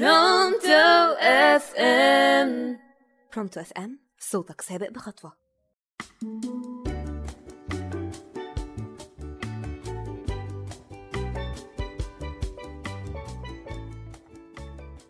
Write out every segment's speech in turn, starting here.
Pronto FM. Pronto FM صوتك سابق بخطوة.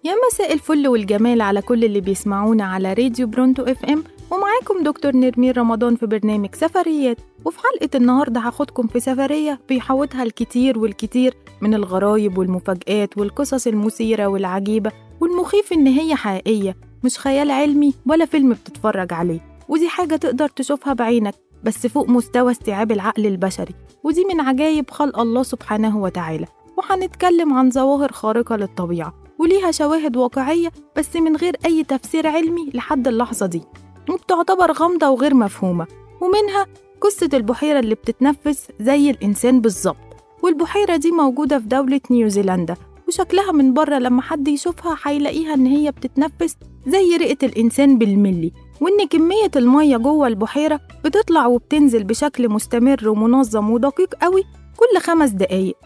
يا مساء الفل والجمال على كل اللي بيسمعونا على راديو Pronto FM. ومعاكم دكتور نرمين رمضان في برنامج سفريات. وفي حلقة النهاردة هاخدكم في سفرية بيحوطها الكتير والكتير من الغرايب والمفاجآت والقصص المثيرة والعجيبة والمخيف إن هي حقيقية مش خيال علمي ولا فيلم بتتفرج عليه. ودي حاجة تقدر تشوفها بعينك بس فوق مستوى استيعاب العقل البشري. ودي من عجايب خلق الله سبحانه وتعالى. وهنتكلم عن ظواهر خارقة للطبيعة وليها شواهد واقعية بس من غير أي تفسير علمي لحد اللحظة دي. وبتعتبر غامضة وغير مفهومة ومنها قصة البحيرة اللي بتتنفس زي الإنسان بالظبط. والبحيرة دي موجودة في دولة نيوزيلندا وشكلها من بره لما حد يشوفها هيلاقيها إن هي بتتنفس زي رئة الإنسان بالملي. وإن كمية المية جوه البحيرة بتطلع وبتنزل بشكل مستمر ومنظم ودقيق قوي كل خمس دقايق.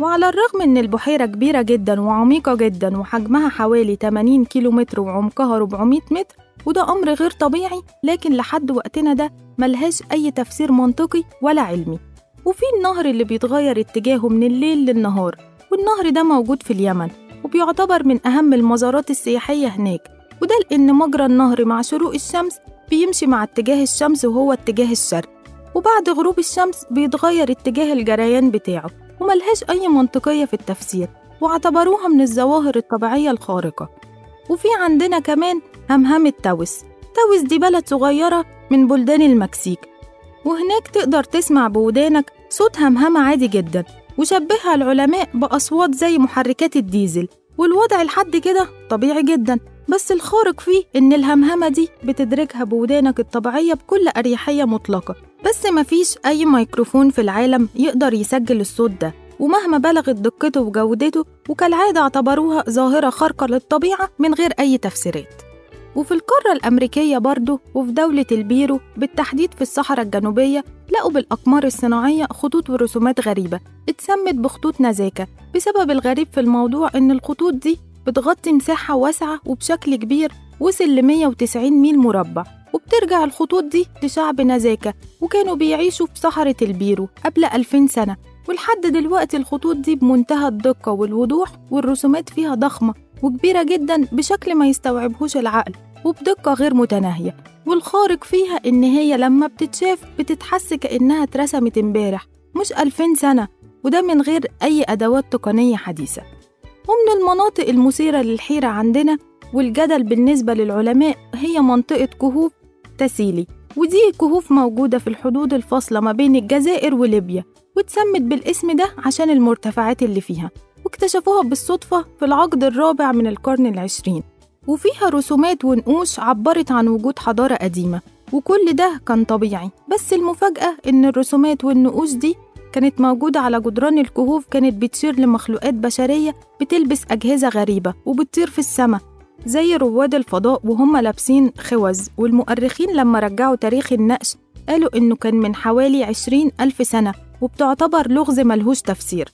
وعلى الرغم إن البحيرة كبيرة جدا وعميقة جدا وحجمها حوالي 80 كيلو متر وعمقها 400 متر وده أمر غير طبيعي لكن لحد وقتنا ده ملهاش أي تفسير منطقي ولا علمي. وفي النهر اللي بيتغير اتجاهه من الليل للنهار والنهر ده موجود في اليمن وبيعتبر من أهم المزارات السياحية هناك. وده لأن مجرى النهر مع شروق الشمس بيمشي مع اتجاه الشمس وهو اتجاه الشرق. وبعد غروب الشمس بيتغير اتجاه الجريان بتاعه وملهاش أي منطقية في التفسير واعتبروها من الظواهر الطبيعية الخارقة. وفي عندنا كمان همهمة تاوس تاوس دي بلد صغيرة من بلدان المكسيك. وهناك تقدر تسمع بودانك صوت همهمة عادي جدا وشبهها العلماء بأصوات زي محركات الديزل. والوضع لحد كده طبيعي جدا بس الخارق فيه إن الهمهمة دي بتدركها بودانك الطبيعية بكل أريحية مطلقة. بس مفيش أي ميكروفون في العالم يقدر يسجل الصوت ده. ومهما بلغت دقته وجودته وكالعادة اعتبروها ظاهرة خارقة للطبيعة من غير أي تفسيرات. وفي القارة الأمريكية برضه وفي دولة البيرو بالتحديد في الصحراء الجنوبية لقوا بالأقمار الصناعية خطوط ورسومات غريبة اتسمت بخطوط نزاكة بسبب الغريب في الموضوع إن الخطوط دي بتغطي مساحة واسعة وبشكل كبير وصل ل 190 ميل مربع وبترجع الخطوط دي لشعب نزاكة وكانوا بيعيشوا في صحراء البيرو قبل 2000 سنة. ولحد دلوقتي الخطوط دي بمنتهى الدقة والوضوح والرسومات فيها ضخمة وكبيرة جدا بشكل ما يستوعبهوش العقل وبدقة غير متناهية. والخارق فيها إن هي لما بتتشاف بتتحس كأنها اترسمت امبارح مش ألفين سنة وده من غير أي أدوات تقنية حديثة. ومن المناطق المثيرة للحيرة عندنا والجدل بالنسبة للعلماء هي منطقة كهوف تسيلي ودي كهوف موجودة في الحدود الفاصلة ما بين الجزائر وليبيا. واتسمت بالاسم ده عشان المرتفعات اللي فيها واكتشفوها بالصدفة في العقد الرابع من القرن العشرين. وفيها رسومات ونقوش عبرت عن وجود حضارة قديمة وكل ده كان طبيعي. بس المفاجأة إن الرسومات والنقوش دي كانت موجودة على جدران الكهوف كانت بتشير لمخلوقات بشرية بتلبس أجهزة غريبة وبتطير في السماء زي رواد الفضاء وهم لابسين خوذ. والمؤرخين لما رجعوا تاريخ النقش قالوا إنه كان من حوالي عشرين ألف سنة. وبتعتبر لغز ملهوش تفسير.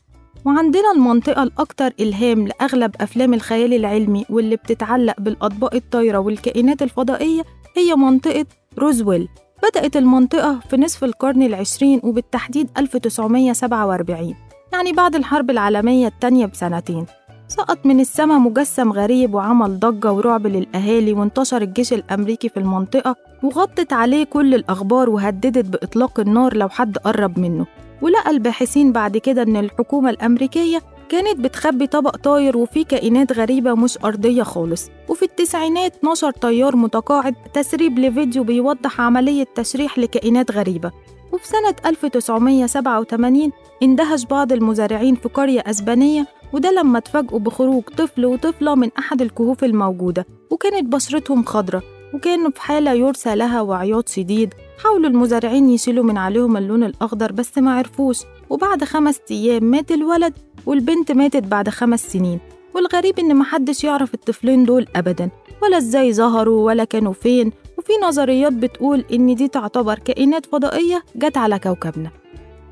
وعندنا المنطقة الأكثر إلهام لأغلب أفلام الخيال العلمي واللي بتتعلق بالأطباق الطايرة والكائنات الفضائية هي منطقة روزويل. بدأت المنطقة في نصف القرن العشرين وبالتحديد 1947 يعني بعد الحرب العالمية التانية بسنتين. سقط من السماء مجسم غريب وعمل ضجة ورعب للأهالي وانتشر الجيش الأمريكي في المنطقة وغطت عليه كل الأخبار وهددت بإطلاق النار لو حد قرب منه. ولقى الباحثين بعد كده إن الحكومة الأمريكية كانت بتخبي طبق طاير وفيه كائنات غريبة مش أرضية خالص. وفي التسعينات نشر طيار متقاعد تسريب لفيديو بيوضح عملية تشريح لكائنات غريبة. وفي سنة 1987 اندهش بعض المزارعين في قرية أسبانية وده لما اتفاجئوا بخروج طفل وطفلة من أحد الكهوف الموجودة. وكانت بشرتهم خضرة وكانوا في حالة يرثى لها وعياط شديد. حاولوا المزارعين يشيلوا من عليهم اللون الأخضر بس ما عرفوش وبعد خمس أيام مات الولد والبنت ماتت بعد خمس سنين والغريب إن محدش يعرف الطفلين دول أبدا ولا إزاي ظهروا ولا كانوا فين وفي نظريات بتقول إن دي تعتبر كائنات فضائية جت على كوكبنا.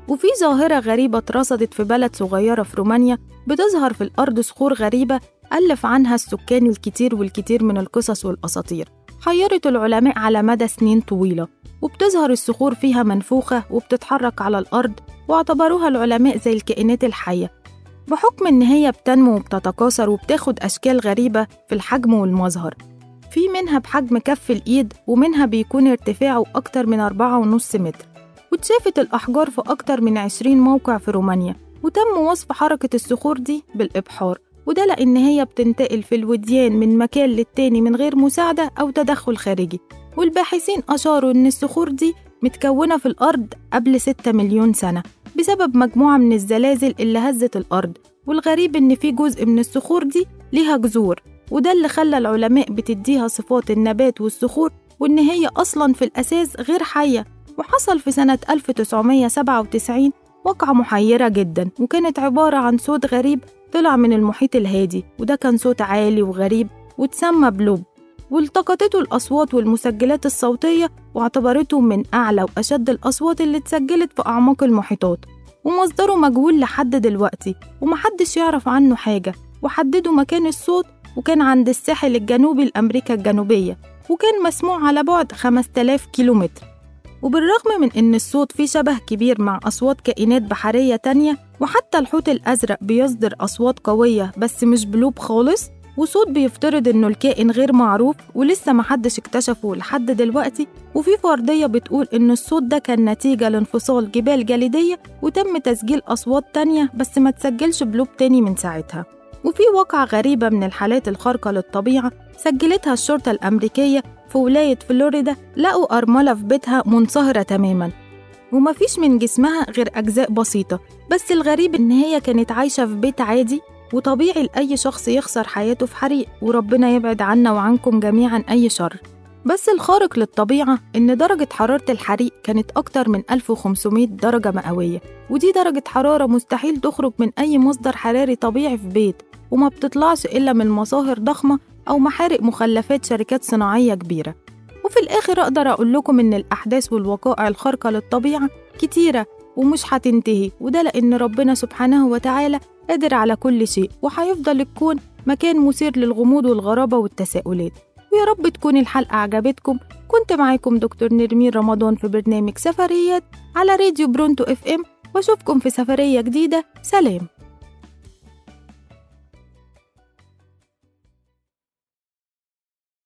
وفي ظاهرة غريبة اترصدت في بلد صغيرة في رومانيا بتظهر في الأرض صخور غريبة ألف عنها السكان الكتير والكتير من القصص والأساطير حيرت العلماء على مدى سنين طويلة. وبتظهر الصخور فيها منفوخة وبتتحرك على الأرض واعتبروها العلماء زي الكائنات الحية. بحكم إن هي بتنمو وبتتكاثر وبتاخد أشكال غريبة في الحجم والمظهر. في منها بحجم كف الإيد ومنها بيكون ارتفاعه أكتر من أربعة ونص متر. واتشافت الأحجار في أكتر من عشرين موقع في رومانيا. وتم وصف حركة الصخور دي بالإبحار. وده لأن هي بتنتقل في الوديان من مكان للتاني من غير مساعدة أو تدخل خارجي. والباحثين أشاروا إن الصخور دي متكونة في الأرض قبل 6 مليون سنة بسبب مجموعة من الزلازل اللي هزت الأرض والغريب إن في جزء من الصخور دي ليها جذور وده اللي خلى العلماء بتديها صفات النبات والصخور وإن هي أصلا في الأساس غير حية وحصل في سنة 1997 وقعة محيرة جدا وكانت عبارة عن صوت غريب طلع من المحيط الهادي وده كان صوت عالي وغريب وتسمى بلوب. والتقطته الأصوات والمسجلات الصوتية واعتبرته من أعلى وأشد الأصوات اللي اتسجلت في أعماق المحيطات. ومصدره مجهول لحد دلوقتي ومحدش يعرف عنه حاجة. وحددوا مكان الصوت وكان عند الساحل الجنوبي لأمريكا الجنوبية. وكان مسموع على بعد 5000 كيلومتر. وبالرغم من إن الصوت فيه شبه كبير مع أصوات كائنات بحرية تانية وحتى الحوت الأزرق بيصدر أصوات قوية بس مش بلوب خالص وصوت بيفترض إنه الكائن غير معروف ولسه محدش اكتشفه لحد دلوقتي وفي فرضية بتقول إن الصوت ده كان نتيجة لانفصال جبال جليدية وتم تسجيل أصوات تانية بس ما تسجلش بلوب تاني من ساعتها. وفي واقعة غريبة من الحالات الخارقة للطبيعة سجلتها الشرطة الأمريكية في ولاية فلوريدا لقوا أرملة في بيتها منصهرة تماما. ومفيش من جسمها غير أجزاء بسيطة بس الغريب إن هي كانت عايشة في بيت عادي وطبيعي لأي شخص يخسر حياته في حريق وربنا يبعد عنا وعنكم جميعا أي شر. بس الخارق للطبيعة إن درجة حرارة الحريق كانت أكتر من 1500 درجة مئوية ودي درجة حرارة مستحيل تخرج من أي مصدر حراري طبيعي في بيت وما بتطلعش إلا من مصاهر ضخمة أو محارق مخلفات شركات صناعية كبيرة. وفي الآخر أقدر أقول لكم إن الأحداث والوقائع الخارقة للطبيعة كتيرة ومش هتنتهي وده لأن ربنا سبحانه وتعالى قادر على كل شيء وهيفضل الكون مكان مثير للغموض والغرابة والتساؤلات. ويا رب تكون الحلقة عجبتكم. كنت معاكم دكتور نرمين رمضان في برنامج سفريات على راديو برونتو إف إم. وأشوفكم في سفرية جديدة. سلام.